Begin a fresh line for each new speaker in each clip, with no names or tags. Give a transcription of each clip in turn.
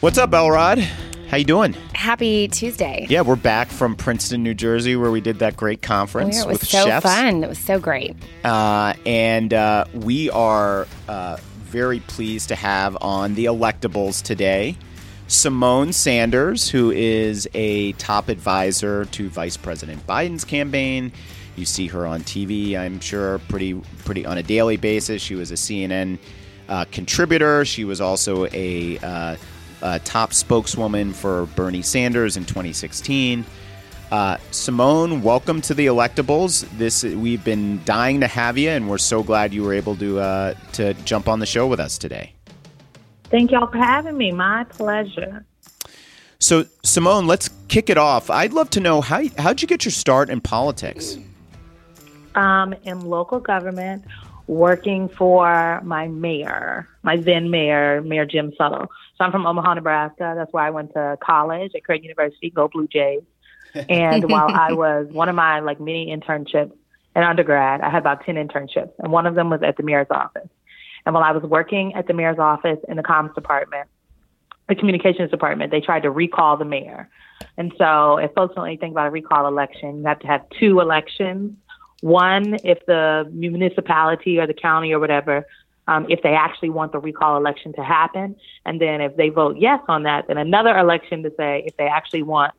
What's up, Elrod? How you doing?
Happy Tuesday.
Yeah, we're back from Princeton, New Jersey, where we did that great conference
it was
with
so
chefs.
fun. It was so great.
Uh, and uh, we are uh, very pleased to have on the electables today Symone Sanders, who is a top advisor to Vice President Biden's campaign. You see her on TV, I'm sure, pretty pretty on a daily basis. She was a CNN uh, contributor. She was also a uh, top spokeswoman for Bernie Sanders in 2016. Uh, Symone, welcome to the Electables. This we've been dying to have you, and we're so glad you were able to uh, to jump on the show with us today.
Thank y'all for having me. My pleasure.
So, Symone, let's kick it off. I'd love to know how how'd you get your start in politics?
Um, in local government, working for my mayor, my then mayor, Mayor Jim Suttle. So I'm from Omaha, Nebraska. That's where I went to college at Creighton University. Go Blue Jays! And while I was one of my like many internships in undergrad, I had about ten internships, and one of them was at the mayor's office. And while I was working at the mayor's office in the comms department, the communications department, they tried to recall the mayor. And so, if folks don't know anything about a recall election, you have to have two elections. One, if the municipality or the county or whatever, um, if they actually want the recall election to happen, and then if they vote yes on that, then another election to say if they actually want,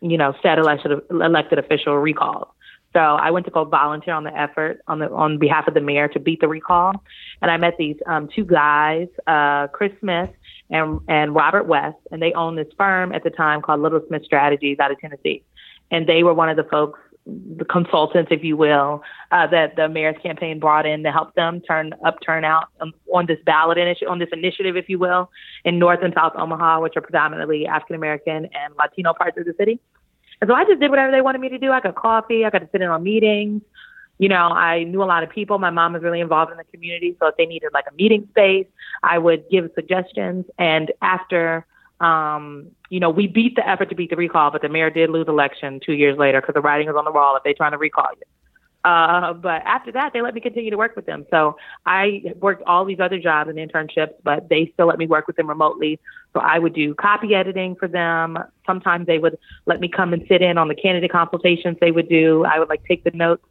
you know, said elected elected official recalled. So I went to go volunteer on the effort on the on behalf of the mayor to beat the recall, and I met these um, two guys, uh, Chris Smith and and Robert West, and they owned this firm at the time called Little Smith Strategies out of Tennessee, and they were one of the folks, the consultants, if you will, uh, that the mayor's campaign brought in to help them turn up turnout um, on this ballot initiative, on this initiative, if you will, in North and South Omaha, which are predominantly African American and Latino parts of the city. And so I just did whatever they wanted me to do. I got coffee. I got to sit in on meetings. You know, I knew a lot of people. My mom was really involved in the community. So if they needed like a meeting space, I would give suggestions. And after, um, you know, we beat the effort to beat the recall, but the mayor did lose election two years later because the writing is on the wall if they're trying to recall you. Uh, but after that, they let me continue to work with them. So I worked all these other jobs and internships, but they still let me work with them remotely. So I would do copy editing for them. Sometimes they would let me come and sit in on the candidate consultations they would do. I would like take the notes.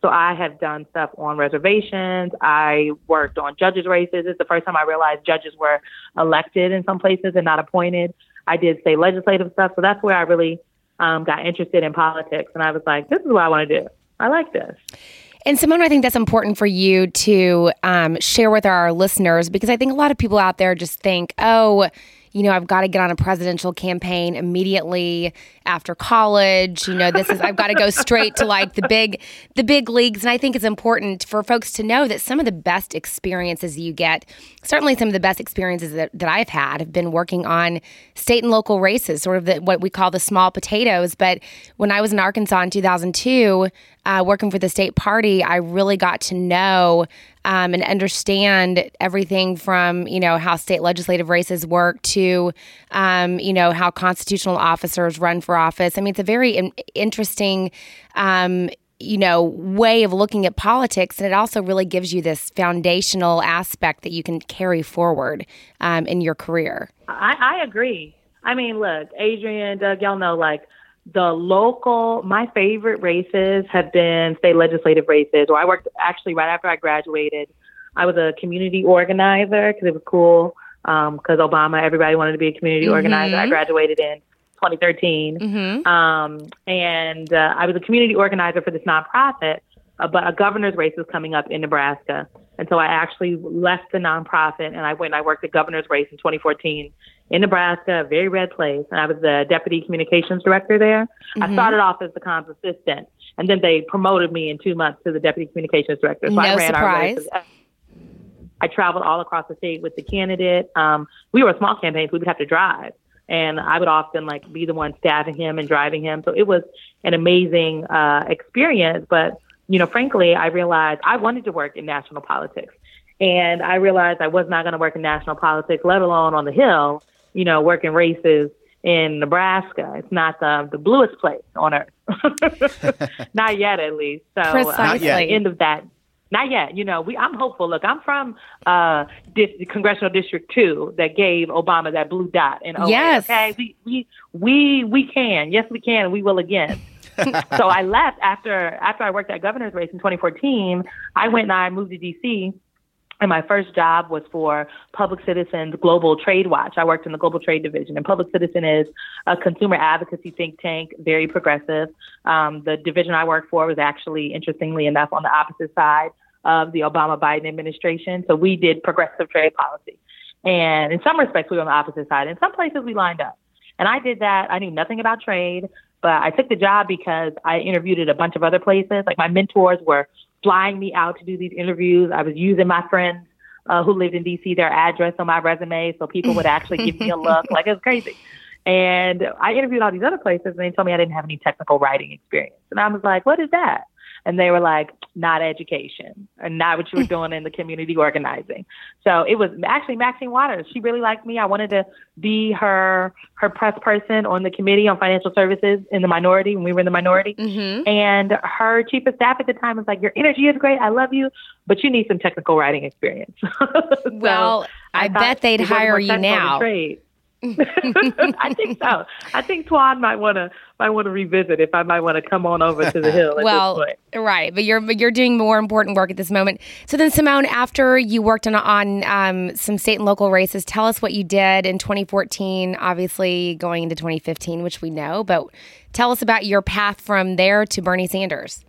So I have done stuff on reservations. I worked on judges races. It's the first time I realized judges were elected in some places and not appointed. I did state legislative stuff. So that's where I really um, got interested in politics. And I was like, this is what I want to do. I like this.
And Symone, I think that's important for you to um, share with our listeners because I think a lot of people out there just think, oh, you know, I've got to get on a presidential campaign immediately after college. You know, this is I've got to go straight to like the big the big leagues. And I think it's important for folks to know that some of the best experiences you get, certainly some of the best experiences that, that I've had have been working on state and local races, sort of the, what we call the small potatoes. But when I was in Arkansas in 2002, uh, working for the state party, I really got to know um, and understand everything from you know how state legislative races work to um, you know how constitutional officers run for office. I mean, it's a very in- interesting. Um, you know, way of looking at politics, and it also really gives you this foundational aspect that you can carry forward um, in your career.
I, I agree. I mean, look, Adrian, Doug, y'all know, like the local, my favorite races have been state legislative races. Or I worked actually right after I graduated. I was a community organizer because it was cool. Because um, Obama, everybody wanted to be a community mm-hmm. organizer. I graduated in 2013, mm-hmm. um, and uh, I was a community organizer for this nonprofit. Uh, but a governor's race was coming up in Nebraska, and so I actually left the nonprofit and I went and I worked the governor's race in 2014 in Nebraska, a very red place. And I was the deputy communications director there. Mm-hmm. I started off as the comms assistant, and then they promoted me in two months to the deputy communications director. So
no
I ran
surprise.
our races. I traveled all across the state with the candidate. Um, we were a small campaign, so we would have to drive. And I would often like be the one staffing him and driving him. So it was an amazing uh, experience. But, you know, frankly, I realized I wanted to work in national politics. And I realized I was not going to work in national politics, let alone on the Hill, you know, working races in Nebraska. It's not the the bluest place on earth. not yet, at least. So
Precisely.
uh, end of that Not yet. You know, we. I'm hopeful. Look, I'm from uh, dis- Congressional District Two that gave Obama that blue dot. And
yes,
okay, we we we we can. Yes, we can. We will again. so I left after after I worked at governor's race in 2014. I went and I moved to DC and my first job was for Public Citizen's Global Trade Watch. I worked in the Global Trade Division, and Public Citizen is a consumer advocacy think tank, very progressive. Um, the division I worked for was actually, interestingly enough, on the opposite side of the Obama Biden administration. So we did progressive trade policy. And in some respects, we were on the opposite side. In some places, we lined up. And I did that. I knew nothing about trade, but I took the job because I interviewed at a bunch of other places. Like my mentors were flying me out to do these interviews. I was using my friends uh, who lived in DC their address on my resume so people would actually give me a look. Like it was crazy. And I interviewed all these other places and they told me I didn't have any technical writing experience. And I was like, what is that? And they were like, not education and not what you were doing in the community organizing. So it was actually Maxine Waters. She really liked me. I wanted to be her her press person on the committee on financial services in the minority when we were in the minority.
Mm-hmm.
And her chief of staff at the time was like, Your energy is great. I love you, but you need some technical writing experience. so
well, I, I bet they'd hire you now.
I think so. I think Twaun might want to might want to revisit if I might want to come on over to the hill.
well, right, but you're you're doing more important work at this moment. So then, Symone, after you worked on on um, some state and local races, tell us what you did in 2014. Obviously, going into 2015, which we know, but tell us about your path from there to Bernie Sanders.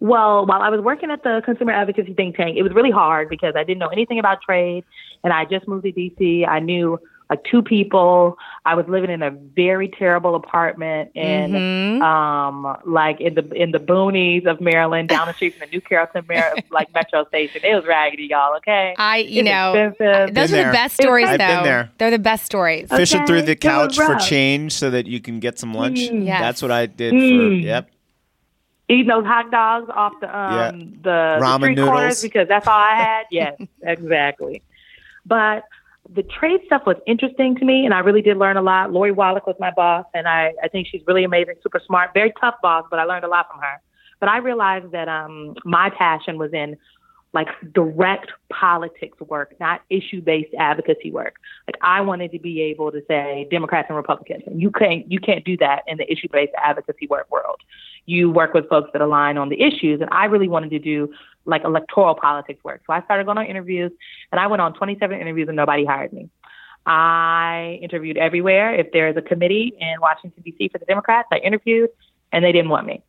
Well, while I was working at the consumer advocacy think tank, it was really hard because I didn't know anything about trade, and I just moved to DC. I knew like two people. I was living in a very terrible apartment in
mm-hmm.
um like in the in the boonies of Maryland, down the street from the New Carrollton Mar- like metro station. It was raggedy, y'all. Okay,
I you
it's
know
expensive.
those are the best stories
I've
though.
been there.
They're the best stories.
Okay.
Fishing through the couch for change so that you can get some lunch.
Mm.
Yes.
That's what I did for.
Mm.
Yep.
Eating those hot dogs off the um the, the
Ramen
street
noodles.
corners because that's all I had. Yes, exactly. But the trade stuff was interesting to me, and I really did learn a lot. Lori Wallach was my boss, and I, I think she's really amazing, super smart, very tough boss, but I learned a lot from her. But I realized that um, my passion was in like direct politics work, not issue based advocacy work. Like I wanted to be able to say Democrats and Republicans. And you can't you can't do that in the issue based advocacy work world. You work with folks that align on the issues and I really wanted to do like electoral politics work. So I started going on interviews and I went on 27 interviews and nobody hired me. I interviewed everywhere. If there's a committee in Washington D.C. for the Democrats, I interviewed and they didn't want me.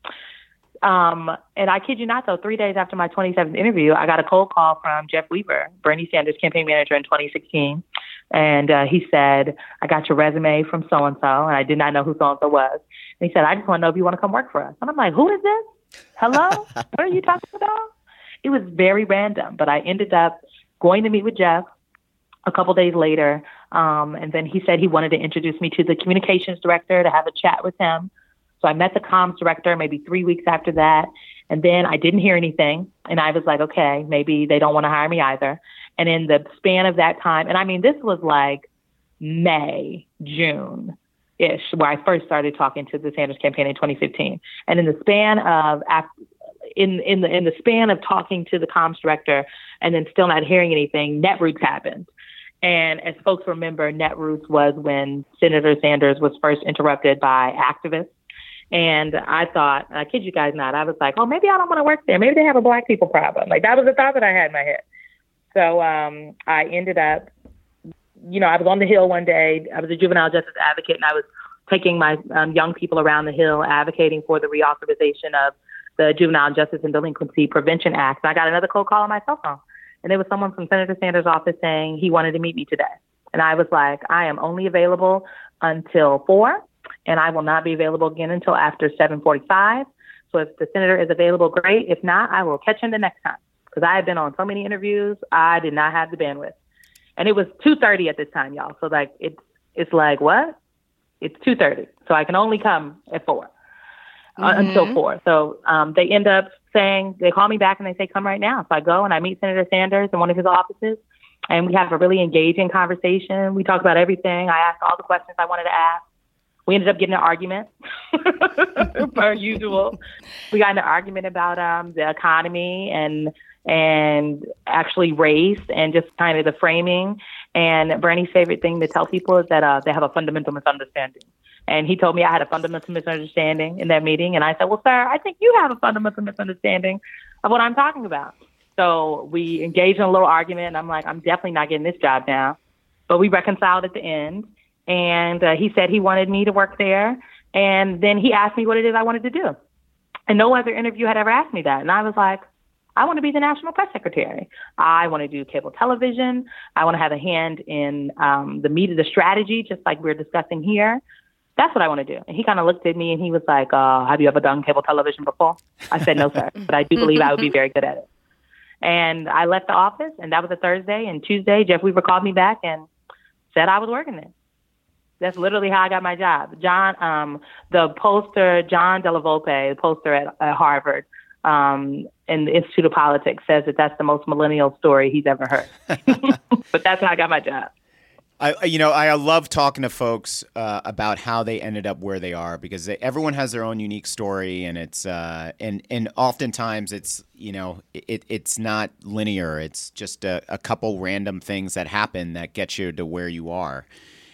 Um, and I kid you not, though, three days after my 27th interview, I got a cold call from Jeff Weaver, Bernie Sanders campaign manager in 2016. And uh, he said, I got your resume from so and so. And I did not know who so and so was. And he said, I just want to know if you want to come work for us. And I'm like, who is this? Hello? what are you talking about? It was very random, but I ended up going to meet with Jeff a couple days later. Um, and then he said he wanted to introduce me to the communications director to have a chat with him. So I met the comms director maybe three weeks after that. And then I didn't hear anything. And I was like, okay, maybe they don't want to hire me either. And in the span of that time, and I mean, this was like May, June ish, where I first started talking to the Sanders campaign in 2015. And in the span of, af- in, in the, in the span of talking to the comms director and then still not hearing anything, Netroots happened. And as folks remember, Netroots was when Senator Sanders was first interrupted by activists. And I thought, I kid you guys not, I was like, oh, maybe I don't want to work there. Maybe they have a black people problem. Like that was the thought that I had in my head. So um, I ended up, you know, I was on the Hill one day. I was a juvenile justice advocate, and I was taking my um, young people around the Hill advocating for the reauthorization of the Juvenile Justice and Delinquency Prevention Act. And I got another cold call on my cell phone, and it was someone from Senator Sanders' office saying he wanted to meet me today. And I was like, I am only available until four, and I will not be available again until after 7:45. So if the senator is available, great. If not, I will catch him the next time because I had been on so many interviews, I did not have the bandwidth. And it was 2:30 at this time, y'all. So like it's it's like what? It's 2:30, so I can only come at 4 uh, until four. So um, they end up saying they call me back and they say come right now. So I go and I meet Senator Sanders in one of his offices, and we have a really engaging conversation. We talk about everything. I asked all the questions I wanted to ask. we ended up getting an argument, per usual. We got in an argument about um, the economy and and actually race and just kind of the framing. And Bernie's favorite thing to tell people is that uh, they have a fundamental misunderstanding. And he told me I had a fundamental misunderstanding in that meeting. And I said, Well, sir, I think you have a fundamental misunderstanding of what I'm talking about. So we engaged in a little argument. And I'm like, I'm definitely not getting this job now. But we reconciled at the end. And uh, he said he wanted me to work there. And then he asked me what it is I wanted to do. And no other interview had ever asked me that. And I was like, I want to be the national press secretary. I want to do cable television. I want to have a hand in um, the of the strategy, just like we're discussing here. That's what I want to do. And he kind of looked at me and he was like, uh, Have you ever done cable television before? I said, No, sir, but I do believe I would be very good at it. And I left the office, and that was a Thursday. And Tuesday, Jeff Weaver called me back and said I was working there. That's literally how I got my job. John, um, the poster, John Della Volpe, the poster at, at Harvard, um, in the Institute of Politics, says that that's the most millennial story he's ever heard. but that's how I got my job.
I, you know, I love talking to folks uh, about how they ended up where they are because they, everyone has their own unique story, and it's uh, and and oftentimes it's you know it, it's not linear. It's just a, a couple random things that happen that get you to where you are,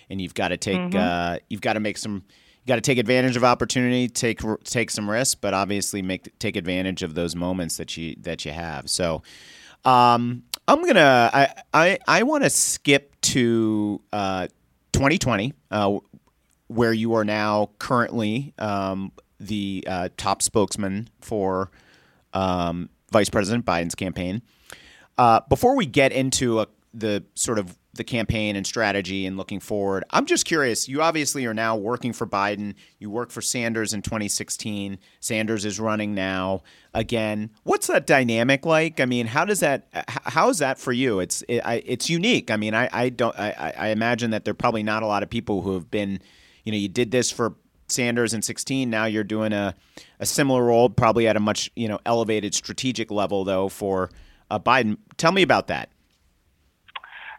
and you've got to take mm-hmm. uh, you've got to make some you got to take advantage of opportunity, take take some risks, but obviously make take advantage of those moments that you that you have. So. Um, I'm gonna. I I, I want to skip to uh, 2020, uh, where you are now currently um, the uh, top spokesman for um, Vice President Biden's campaign. Uh, before we get into a, the sort of the campaign and strategy and looking forward. I'm just curious. You obviously are now working for Biden. You worked for Sanders in 2016. Sanders is running now again. What's that dynamic like? I mean, how does that? How is that for you? It's it, I, it's unique. I mean, I, I don't. I, I imagine that there are probably not a lot of people who have been. You know, you did this for Sanders in 16. Now you're doing a a similar role, probably at a much you know elevated strategic level though for uh, Biden. Tell me about that.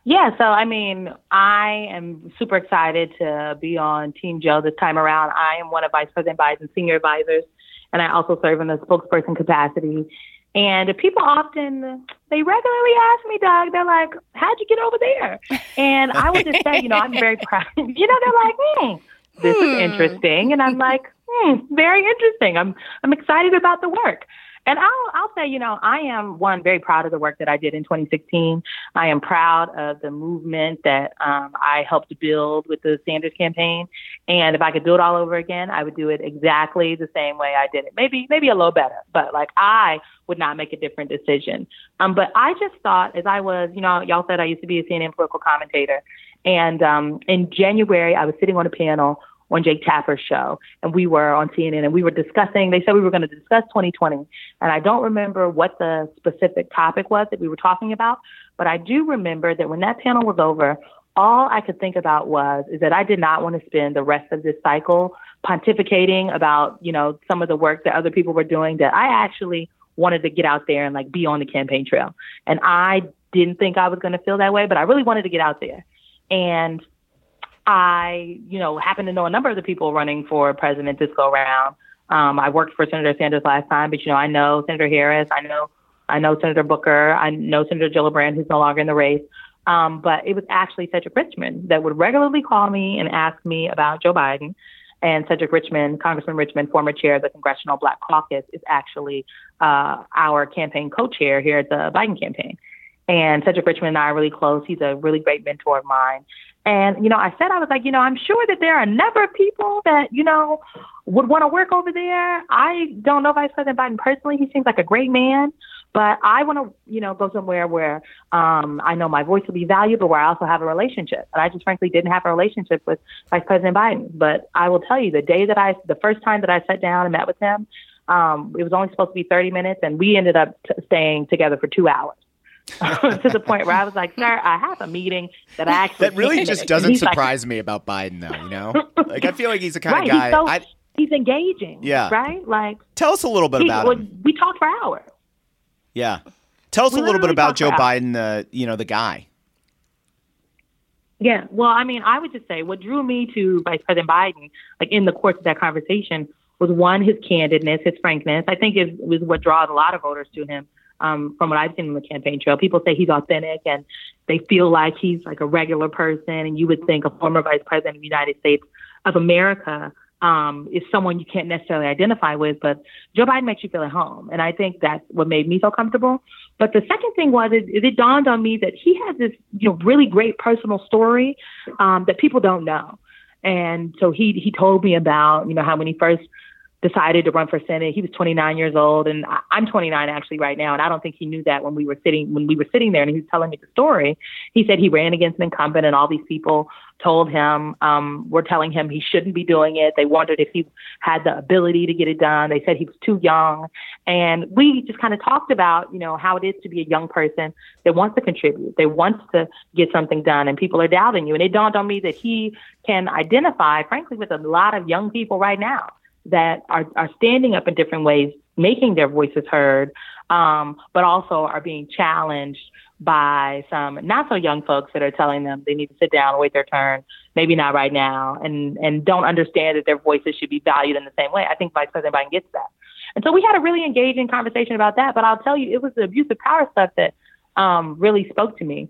Yeah, so I mean, I am super excited to be on Team Joe this time around. I am one of Vice President Biden's senior advisors, and I also serve in the spokesperson capacity. And people often, they regularly ask me, Doug, they're like, how'd you get over there? And I would just say, you know, I'm very proud. you know, they're like, hmm, this is hmm. interesting. And I'm like, hmm, very interesting. I'm, I'm excited about the work. And I'll I'll say, you know, I am one very proud of the work that I did in 2016. I am proud of the movement that um, I helped build with the Sanders campaign. And if I could do it all over again, I would do it exactly the same way I did it. Maybe maybe a little better, but like I would not make a different decision. Um, but I just thought, as I was, you know, y'all said I used to be a CNN political commentator, and um, in January I was sitting on a panel on Jake Tapper's show, and we were on CNN, and we were discussing. They said we were going to discuss 2020, and I don't remember what the specific topic was that we were talking about, but I do remember that when that panel was over, all I could think about was is that I did not want to spend the rest of this cycle pontificating about you know some of the work that other people were doing. That I actually wanted to get out there and like be on the campaign trail, and I didn't think I was going to feel that way, but I really wanted to get out there. And I, you know, happen to know a number of the people running for president this go around. Um, I worked for Senator Sanders last time, but you know, I know Senator Harris, I know, I know Senator Booker, I know Senator Gillibrand, who's no longer in the race. Um, but it was actually Cedric Richmond that would regularly call me and ask me about Joe Biden. And Cedric Richmond, Congressman Richmond, former chair of the Congressional Black Caucus, is actually uh, our campaign co-chair here at the Biden campaign. And Cedric Richmond and I are really close. He's a really great mentor of mine. And, you know, I said, I was like, you know, I'm sure that there are a number of people that, you know, would want to work over there. I don't know Vice President Biden personally. He seems like a great man, but I want to, you know, go somewhere where um, I know my voice will be valued, but where I also have a relationship. And I just frankly didn't have a relationship with Vice President Biden. But I will tell you, the day that I, the first time that I sat down and met with him, um, it was only supposed to be 30 minutes, and we ended up t- staying together for two hours. to the point where I was like, "Sir, I have a meeting that I actually."
That really just doesn't surprise like, me about Biden, though. You know, like I feel like he's the kind
right,
of guy.
He's, so, I, he's engaging.
Yeah.
Right. Like,
tell us a little bit
he,
about
well,
him.
We talked for hours.
Yeah. Tell us
we
a little bit about Joe Biden, the you know the guy.
Yeah, well, I mean, I would just say what drew me to Vice President Biden, like in the course of that conversation, was one his candidness, his frankness. I think it was what draws a lot of voters to him. Um, from what I've seen on the campaign trail, people say he's authentic and they feel like he's like a regular person. And you would think a former vice president of the United States of America um, is someone you can't necessarily identify with, but Joe Biden makes you feel at home. And I think that's what made me feel comfortable. But the second thing was, it, it dawned on me that he has this, you know, really great personal story um, that people don't know. And so he he told me about, you know, how when he first decided to run for Senate. He was 29 years old, and I'm 29 actually right now, and I don't think he knew that when we were sitting when we were sitting there, and he was telling me the story. He said he ran against an incumbent, and all these people told him um, were telling him he shouldn't be doing it. They wondered if he had the ability to get it done. They said he was too young, and we just kind of talked about you know how it is to be a young person that wants to contribute, they want to get something done, and people are doubting you. And it dawned on me that he can identify, frankly, with a lot of young people right now that are, are standing up in different ways, making their voices heard, um, but also are being challenged by some not so young folks that are telling them they need to sit down wait their turn, maybe not right now, and and don't understand that their voices should be valued in the same way. I think Vice President Biden gets that. And so we had a really engaging conversation about that. But I'll tell you, it was the abuse of power stuff that um, really spoke to me.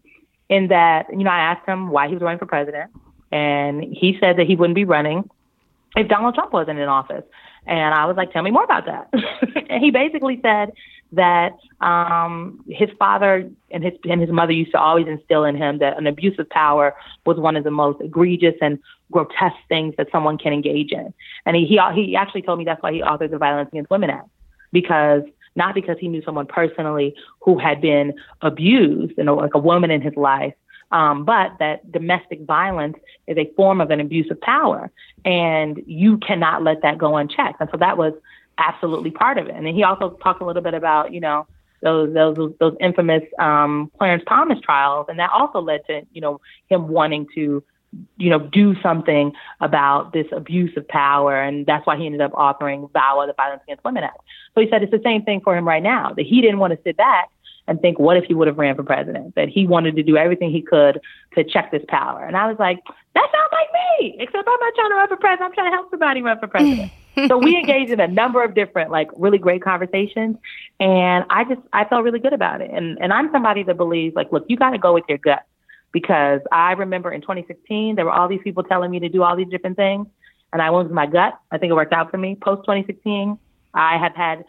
In that, you know, I asked him why he was running for president, and he said that he wouldn't be running if Donald Trump wasn't in office. And I was like, tell me more about that. and he basically said that um, his father and his and his mother used to always instill in him that an abuse of power was one of the most egregious and grotesque things that someone can engage in. And he he, he actually told me that's why he authored the Violence Against Women Act because not because he knew someone personally who had been abused, you know, like a woman in his life, um, but that domestic violence is a form of an abuse of power, and you cannot let that go unchecked. And so that was absolutely part of it. And then he also talked a little bit about, you know, those those those infamous um, Clarence Thomas trials, and that also led to, you know, him wanting to you know, do something about this abuse of power. And that's why he ended up authoring VAWA, the Violence Against Women Act. So he said it's the same thing for him right now, that he didn't want to sit back and think, what if he would have ran for president? That he wanted to do everything he could to check this power. And I was like, that sounds like me, except I'm not trying to run for president. I'm trying to help somebody run for president. so we engaged in a number of different, like, really great conversations. And I just, I felt really good about it. And, and I'm somebody that believes, like, look, you got to go with your gut. Because I remember in 2016, there were all these people telling me to do all these different things. And I went with my gut. I think it worked out for me. Post 2016, I have had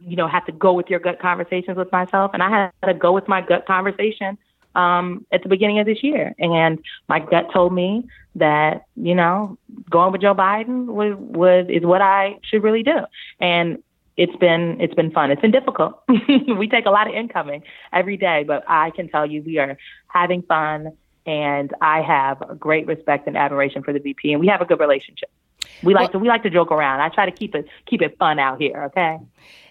you know, have to go with your gut conversations with myself. And I had to go with my gut conversation um, at the beginning of this year. And my gut told me that, you know, going with Joe Biden was, was is what I should really do. And it's been it's been fun. It's been difficult. we take a lot of incoming every day, but I can tell you we are having fun and I have great respect and admiration for the VP and we have a good relationship. We like well, to we like to joke around. I try to keep it keep it fun out here, okay?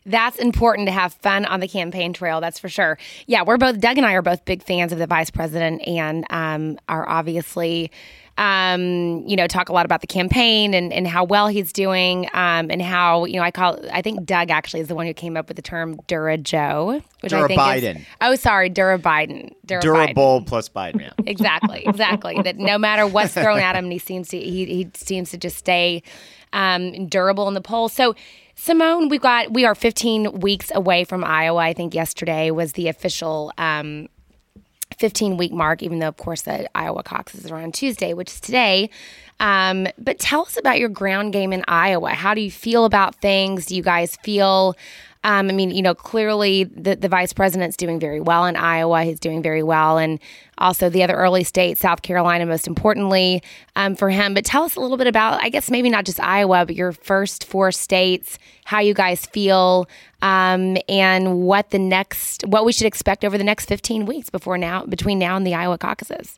That's important to have fun on the campaign trail. That's for sure. Yeah, we're both Doug and I are both big fans of the vice president, and um, are obviously, um, you know, talk a lot about the campaign and, and how well he's doing, um, and how you know I call I think Doug actually is the one who came up with the term Dura Joe, which
Dura
I think
Biden.
Is, oh, sorry, Dura Biden.
Dura Durable Biden. plus Biden. Yeah.
exactly, exactly. that no matter what's thrown at him, he seems to he, he seems to just stay um, durable in the polls. So Symone, we've got we are 15 weeks away from Iowa. I think yesterday was the official um, 15 week mark, even though of course the Iowa caucus are on Tuesday, which is today. Um, but tell us about your ground game in Iowa. How do you feel about things? Do you guys feel um, I mean, you know, clearly the, the vice president's doing very well in Iowa. He's doing very well. And also the other early states, South Carolina, most importantly um, for him. But tell us a little bit about, I guess, maybe not just Iowa, but your first four states, how you guys feel, um, and what the next, what we should expect over the next 15 weeks before now, between now and the Iowa caucuses.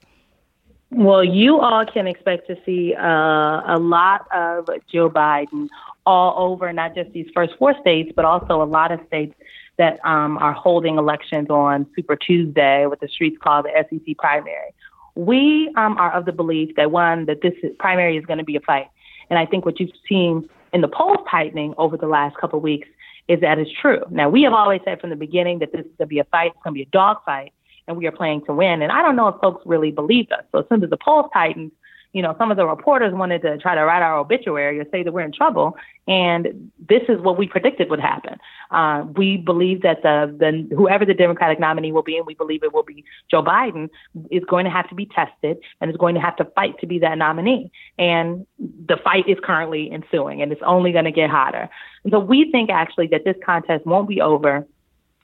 Well, you all can expect to see uh, a lot of Joe Biden all over not just these first four states, but also a lot of states that um, are holding elections on Super Tuesday, what the streets call the SEC primary. We um, are of the belief that one, that this primary is going to be a fight. And I think what you've seen in the polls tightening over the last couple of weeks is that it's true. Now, we have always said from the beginning that this is going to be a fight, it's going to be a dog fight. And we are playing to win. And I don't know if folks really believed us. So as soon as the polls tightened, you know, some of the reporters wanted to try to write our obituary or say that we're in trouble. And this is what we predicted would happen. Uh, we believe that the, the whoever the Democratic nominee will be, and we believe it will be Joe Biden, is going to have to be tested and is going to have to fight to be that nominee. And the fight is currently ensuing, and it's only going to get hotter. And so we think actually that this contest won't be over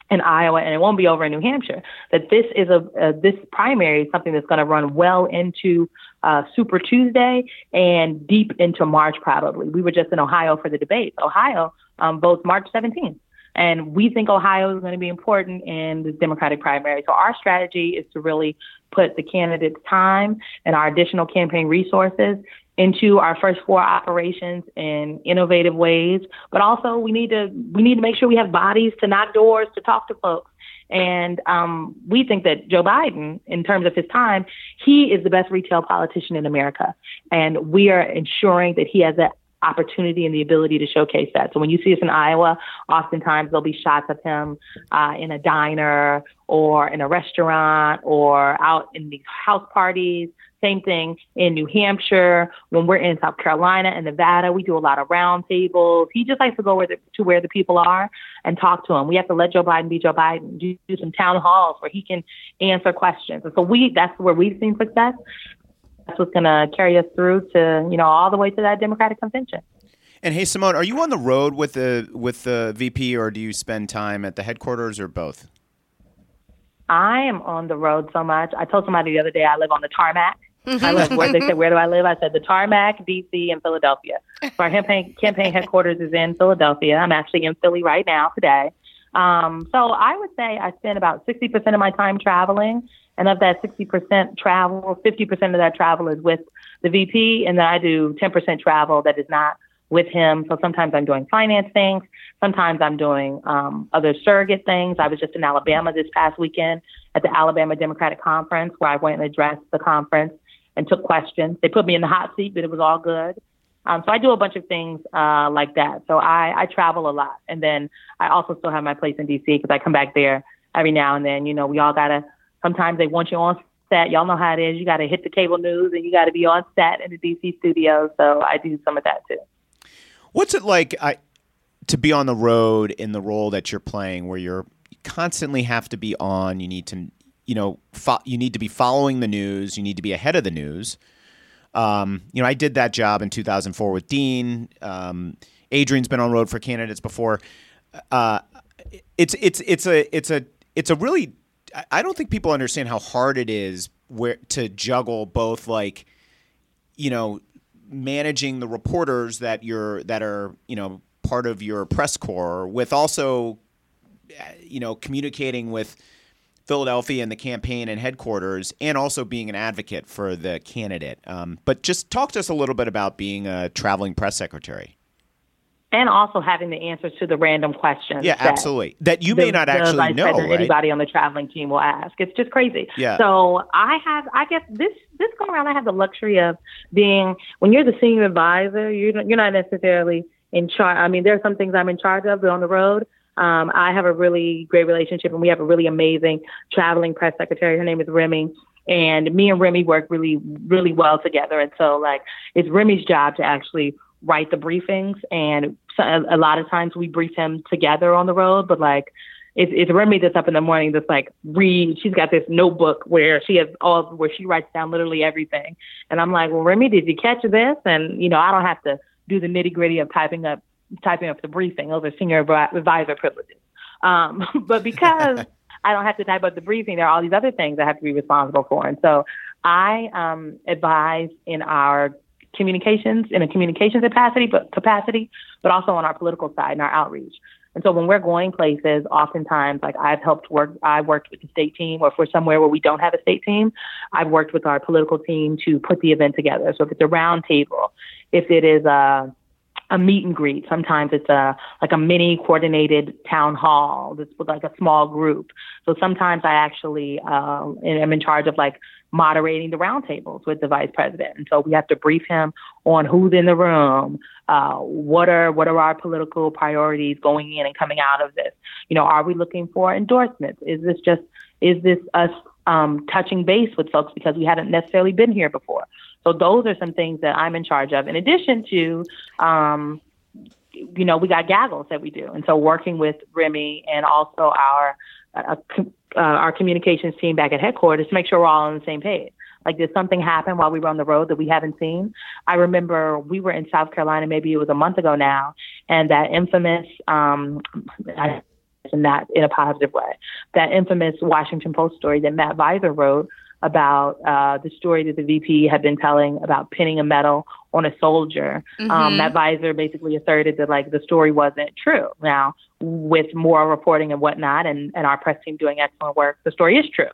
in Iowa, and it won't be over in New Hampshire. That this is a, a this primary is something that's going to run well into uh, Super Tuesday and deep into March, probably. We were just in Ohio for the debate. Ohio um, votes March 17th. And we think Ohio is going to be important in the Democratic primary. So our strategy is to really put the candidates' time and our additional campaign resources into our first four operations in innovative ways. But also we need to we need to make sure we have bodies to knock doors, to talk to folks. And um, we think that Joe Biden, in terms of his time, he is the best retail politician in America. And we are ensuring that he has that opportunity and the ability to showcase that. So when you see us in Iowa, oftentimes there'll be shots of him uh, in a diner or in a restaurant or out in these house parties. Same thing in New Hampshire. When we're in South Carolina and Nevada, we do a lot of roundtables. He just likes to go where the, to where the people are and talk to them. We have to let Joe Biden be Joe Biden. Do, do some town halls where he can answer questions. And so we that's where we've seen success. That's what's going to carry us through to you know all the way to that Democratic convention.
And hey, Symone, are you on the road with the with the VP, or do you spend time at the headquarters, or both?
I am on the road so much. I told somebody the other day I live on the tarmac. I live where they said, Where do I live? I said the tarmac, DC, and Philadelphia. So our campaign campaign headquarters is in Philadelphia. I'm actually in Philly right now today. Um, so I would say I spend about 60% of my time traveling. And of that 60% travel, 50% of that travel is with the VP. And then I do 10% travel that is not with him. So sometimes I'm doing finance things. Sometimes I'm doing um, other surrogate things. I was just in Alabama this past weekend at the Alabama Democratic Conference where I went and addressed the conference and took questions. They put me in the hot seat, but it was all good. Um, so I do a bunch of things uh, like that. So I, I travel a lot, and then I also still have my place in DC because I come back there every now and then. You know, we all gotta. Sometimes they want you on set. Y'all know how it is. You got to hit the cable news, and you got to be on set in the DC studio. So I do some of that too.
What's it like I, to be on the road in the role that you're playing, where you're you constantly have to be on? You need to you know, fo- you need to be following the news. You need to be ahead of the news. Um, you know, I did that job in 2004 with Dean. Um, Adrian's been on road for candidates before. Uh, it's it's it's a it's a it's a really. I don't think people understand how hard it is where to juggle both like, you know, managing the reporters that you're that are you know part of your press corps with also, you know, communicating with Philadelphia and the campaign and headquarters, and also being an advocate for the candidate. Um, but just talk to us a little bit about being a traveling press secretary.
And also having the answers to the random questions.
Yeah, that absolutely. That you may not actually know. Right?
Anybody on the traveling team will ask. It's just crazy. Yeah. So I have, I guess this this go around, I have the luxury of being when you're the senior advisor. You're you're not necessarily in charge. I mean, there are some things I'm in charge of, but on the road, um, I have a really great relationship, and we have a really amazing traveling press secretary. Her name is Remy, and me and Remy work really, really well together. And so, like, it's Remy's job to actually write the briefings, and a lot of times we brief him together on the road. But like, it's, it's Remy that's up in the morning that's like read. She's got this notebook where she has all where she writes down literally everything. And I'm like, well, Remy, did you catch this? And you know, I don't have to do the nitty gritty of typing up typing up the briefing. Those are senior advisor privileges. Um, but because I don't have to type up the briefing, there are all these other things I have to be responsible for. And so I um, advise in our communications, in a communications capacity, but capacity, but also on our political side and our outreach. And so when we're going places, oftentimes, like I've helped work, I worked with the state team, or if we're somewhere where we don't have a state team, I've worked with our political team to put the event together. So if it's a round table, if it is a a meet and greet. Sometimes it's a like a mini coordinated town hall that's with like a small group. So sometimes I actually um, am in charge of like moderating the roundtables with the vice president, and so we have to brief him on who's in the room, uh, what are what are our political priorities going in and coming out of this. You know, are we looking for endorsements? Is this just is this us um, touching base with folks because we hadn't necessarily been here before. So those are some things that I'm in charge of. In addition to, um, you know, we got gaggles that we do, and so working with Remy and also our uh, uh, our communications team back at headquarters to make sure we're all on the same page. Like, did something happen while we were on the road that we haven't seen? I remember we were in South Carolina, maybe it was a month ago now, and that infamous, um, I that in a positive way, that infamous Washington Post story that Matt Viser wrote about uh, the story that the VP had been telling about pinning a medal on a soldier. Um, mm-hmm. Um, Matt Viser basically asserted that like the story wasn't true. Now, with more reporting and whatnot, and, and our press team doing excellent work, the story is true.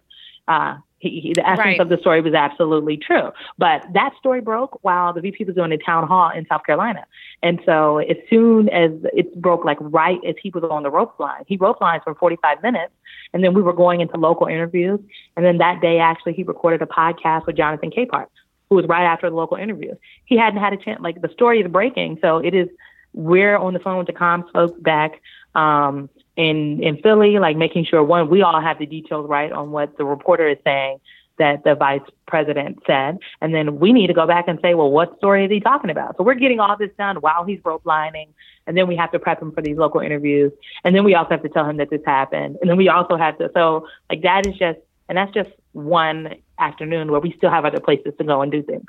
Uh, he, he, the essence right. of the story was absolutely true. But that story broke while the VP was doing a town hall in South Carolina. And so as soon as it broke, like right as he was on the rope line, he rope lines for 45 minutes. And then we were going into local interviews. And then that day, actually, he recorded a podcast with Jonathan Capehart, who was right after the local interviews. He hadn't had a chance, like the story is breaking. So it is, we're on the phone with the comms folks back. Um, in in Philly, like making sure one we all have the details right on what the reporter is saying that the vice president said, and then we need to go back and say, well, what story is he talking about? So we're getting all this done while he's rope lining, and then we have to prep him for these local interviews, and then we also have to tell him that this happened, and then we also have to so like that is just and that's just one afternoon where we still have other places to go and do things.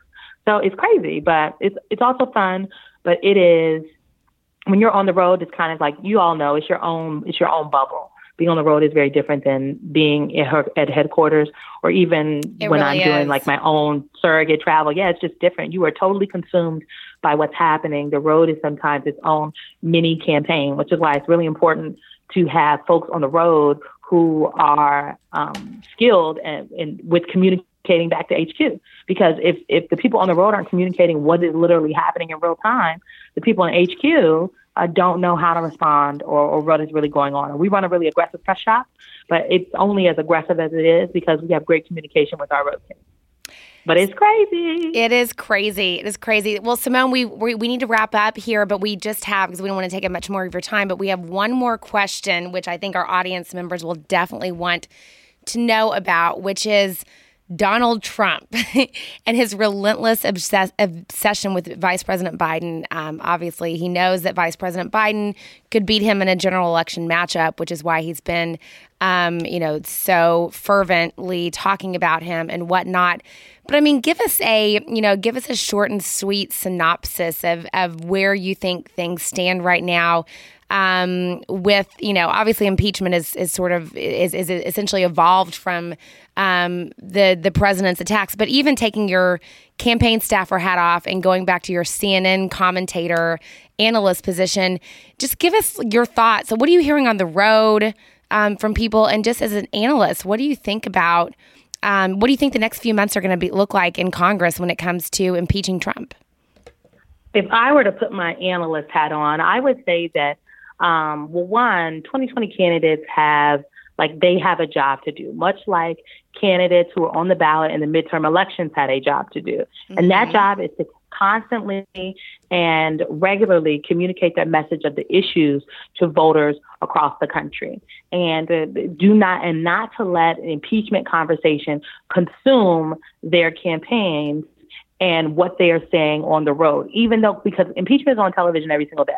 So it's crazy, but it's it's also fun, but it is when you're on the road, it's kind of like you all know it's your own it's your own bubble. Being on the road is very different than being at, her, at headquarters or even it when really I'm is. doing like my own surrogate travel. Yeah, it's just different. You are totally consumed by what's happening. The road is sometimes its own mini campaign, which is why it's really important to have folks on the road who are um, skilled and, and with communicating back to HQ. Because if, if the people on the road aren't communicating what is literally happening in real time, the people in HQ uh, don't know how to respond or, or what is really going on. And we run a really aggressive press shop, but it's only as aggressive as it is because we have great communication with our road team. But it's crazy.
It is crazy. It is crazy. Well, Symone, we, we, we need to wrap up here, but we just have because we don't want to take up much more of your time. But we have one more question, which I think our audience members will definitely want to know about, which is Donald Trump and his relentless obsess- obsession with Vice President Biden. Um, obviously, he knows that Vice President Biden could beat him in a general election matchup, which is why he's been, um, you know, so fervently talking about him and whatnot. But I mean, give us a, you know, give us a short and sweet synopsis of, of where you think things stand right now um, with you know obviously impeachment is is sort of is, is essentially evolved from um, the the president's attacks, but even taking your campaign staffer hat off and going back to your CNN commentator analyst position, just give us your thoughts. So, what are you hearing on the road um, from people, and just as an analyst, what do you think about? Um, what do you think the next few months are going to look like in Congress when it comes to impeaching Trump?
If I were to put my analyst hat on, I would say that um, well, one, 2020 candidates have like they have a job to do, much like candidates who are on the ballot in the midterm elections had a job to do. Mm-hmm. And that mm-hmm. job is to constantly and regularly communicate that message of the issues to voters across the country. And uh, do not and not to let an impeachment conversation consume their campaigns and what they are saying on the road even though because impeachment is on television every single day.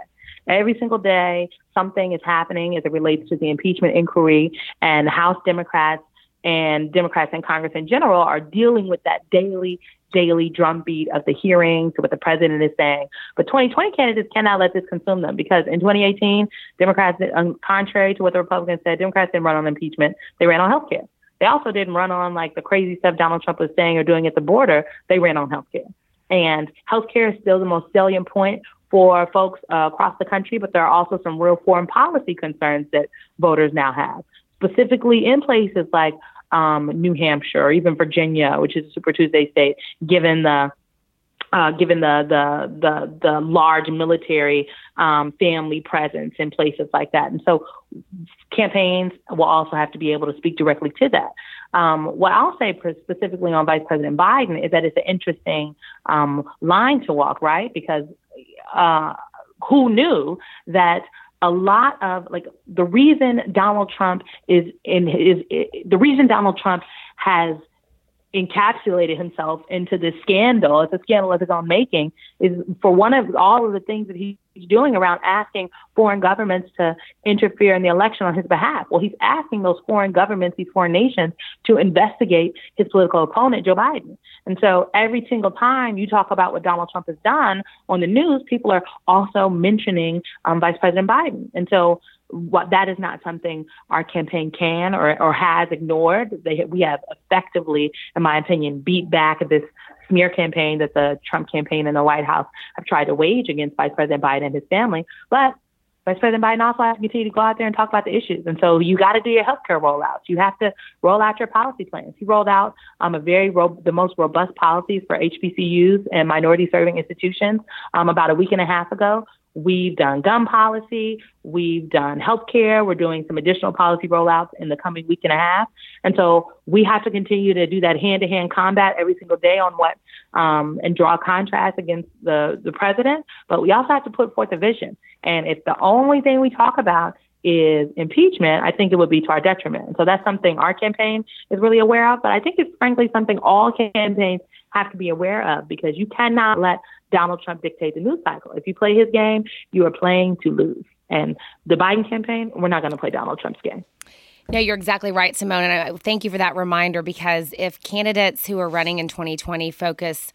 Every single day, something is happening as it relates to the impeachment inquiry, and House Democrats and Democrats in Congress in general are dealing with that daily, daily drumbeat of the hearings, what the president is saying. But 2020 candidates cannot let this consume them because in 2018, Democrats, um, contrary to what the Republicans said, Democrats didn't run on impeachment. They ran on health care. They also didn't run on like the crazy stuff Donald Trump was saying or doing at the border. They ran on health care. And healthcare is still the most salient point for folks uh, across the country, but there are also some real foreign policy concerns that voters now have, specifically in places like um, New Hampshire or even Virginia, which is a Super Tuesday state, given the uh, given the, the the the large military um, family presence in places like that, and so campaigns will also have to be able to speak directly to that. Um, what I'll say specifically on Vice President Biden is that it's an interesting um, line to walk, right? Because uh, who knew that a lot of like the reason Donald Trump is in his the reason Donald Trump has encapsulated himself into this scandal. It's a scandal of his own making. Is for one of all of the things that he's doing around asking foreign governments to interfere in the election on his behalf. Well, he's asking those foreign governments, these foreign nations, to investigate his political opponent, Joe Biden. And so every single time you talk about what Donald Trump has done on the news, people are also mentioning um, Vice President Biden. And so what that is not something our campaign can or, or has ignored. They, we have effectively, in my opinion, beat back this smear campaign that the Trump campaign and the White House have tried to wage against Vice President Biden and his family. But Vice President Biden also has to continue to go out there and talk about the issues. And so you got to do your healthcare rollouts. You have to roll out your policy plans. He rolled out um, a very ro- the most robust policies for HBCUs and minority serving institutions um, about a week and a half ago. We've done gun policy. We've done healthcare. We're doing some additional policy rollouts in the coming week and a half. And so we have to continue to do that hand to hand combat every single day on what, um, and draw contrast against the, the president. But we also have to put forth a vision. And if the only thing we talk about is impeachment, I think it would be to our detriment. And so that's something our campaign is really aware of. But I think it's frankly something all campaigns have to be aware of because you cannot let Donald Trump dictate the news cycle. If you play his game, you are playing to lose. And the Biden campaign, we're not going to play Donald Trump's game.
No, you're exactly right, Symone. And I thank you for that reminder because if candidates who are running in 2020 focus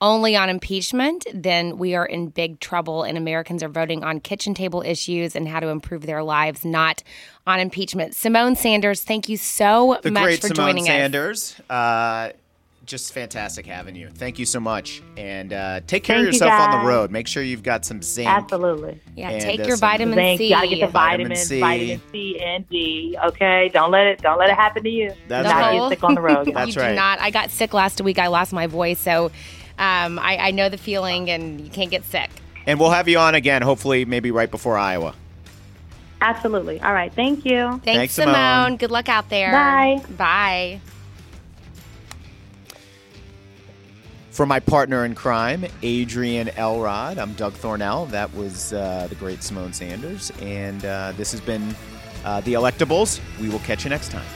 only on impeachment, then we are in big trouble. And Americans are voting on kitchen table issues and how to improve their lives, not on impeachment. Symone Sanders, thank you so
the
much for
Symone
joining
Sanders. us. Uh, just fantastic having you. Thank you so much, and uh, take care
Thank
of yourself
you,
on the road. Make sure you've got some zinc.
Absolutely.
Yeah,
And,
take
uh,
your vitamin
Zinc.
C.
You gotta get the
Vitamin
vitamins,
C.
vitamin C and D. Okay, don't let it don't let it happen to you.
That's
Not
right.
get sick on the road.
That's
you
right.
do not. I got sick last week. I lost my voice, so um, I, I know the feeling, and you can't get sick.
And we'll have you on again, hopefully, maybe right before Iowa.
Absolutely. All right. Thank you.
Thanks,
Thanks,
Symone.
Symone.
Good luck out there.
Bye.
Bye.
For my partner in crime, Adrian Elrod, I'm Doug Thornell. That was uh, the great Symone Sanders. And uh, this has been uh, The Electables. We will catch you next time.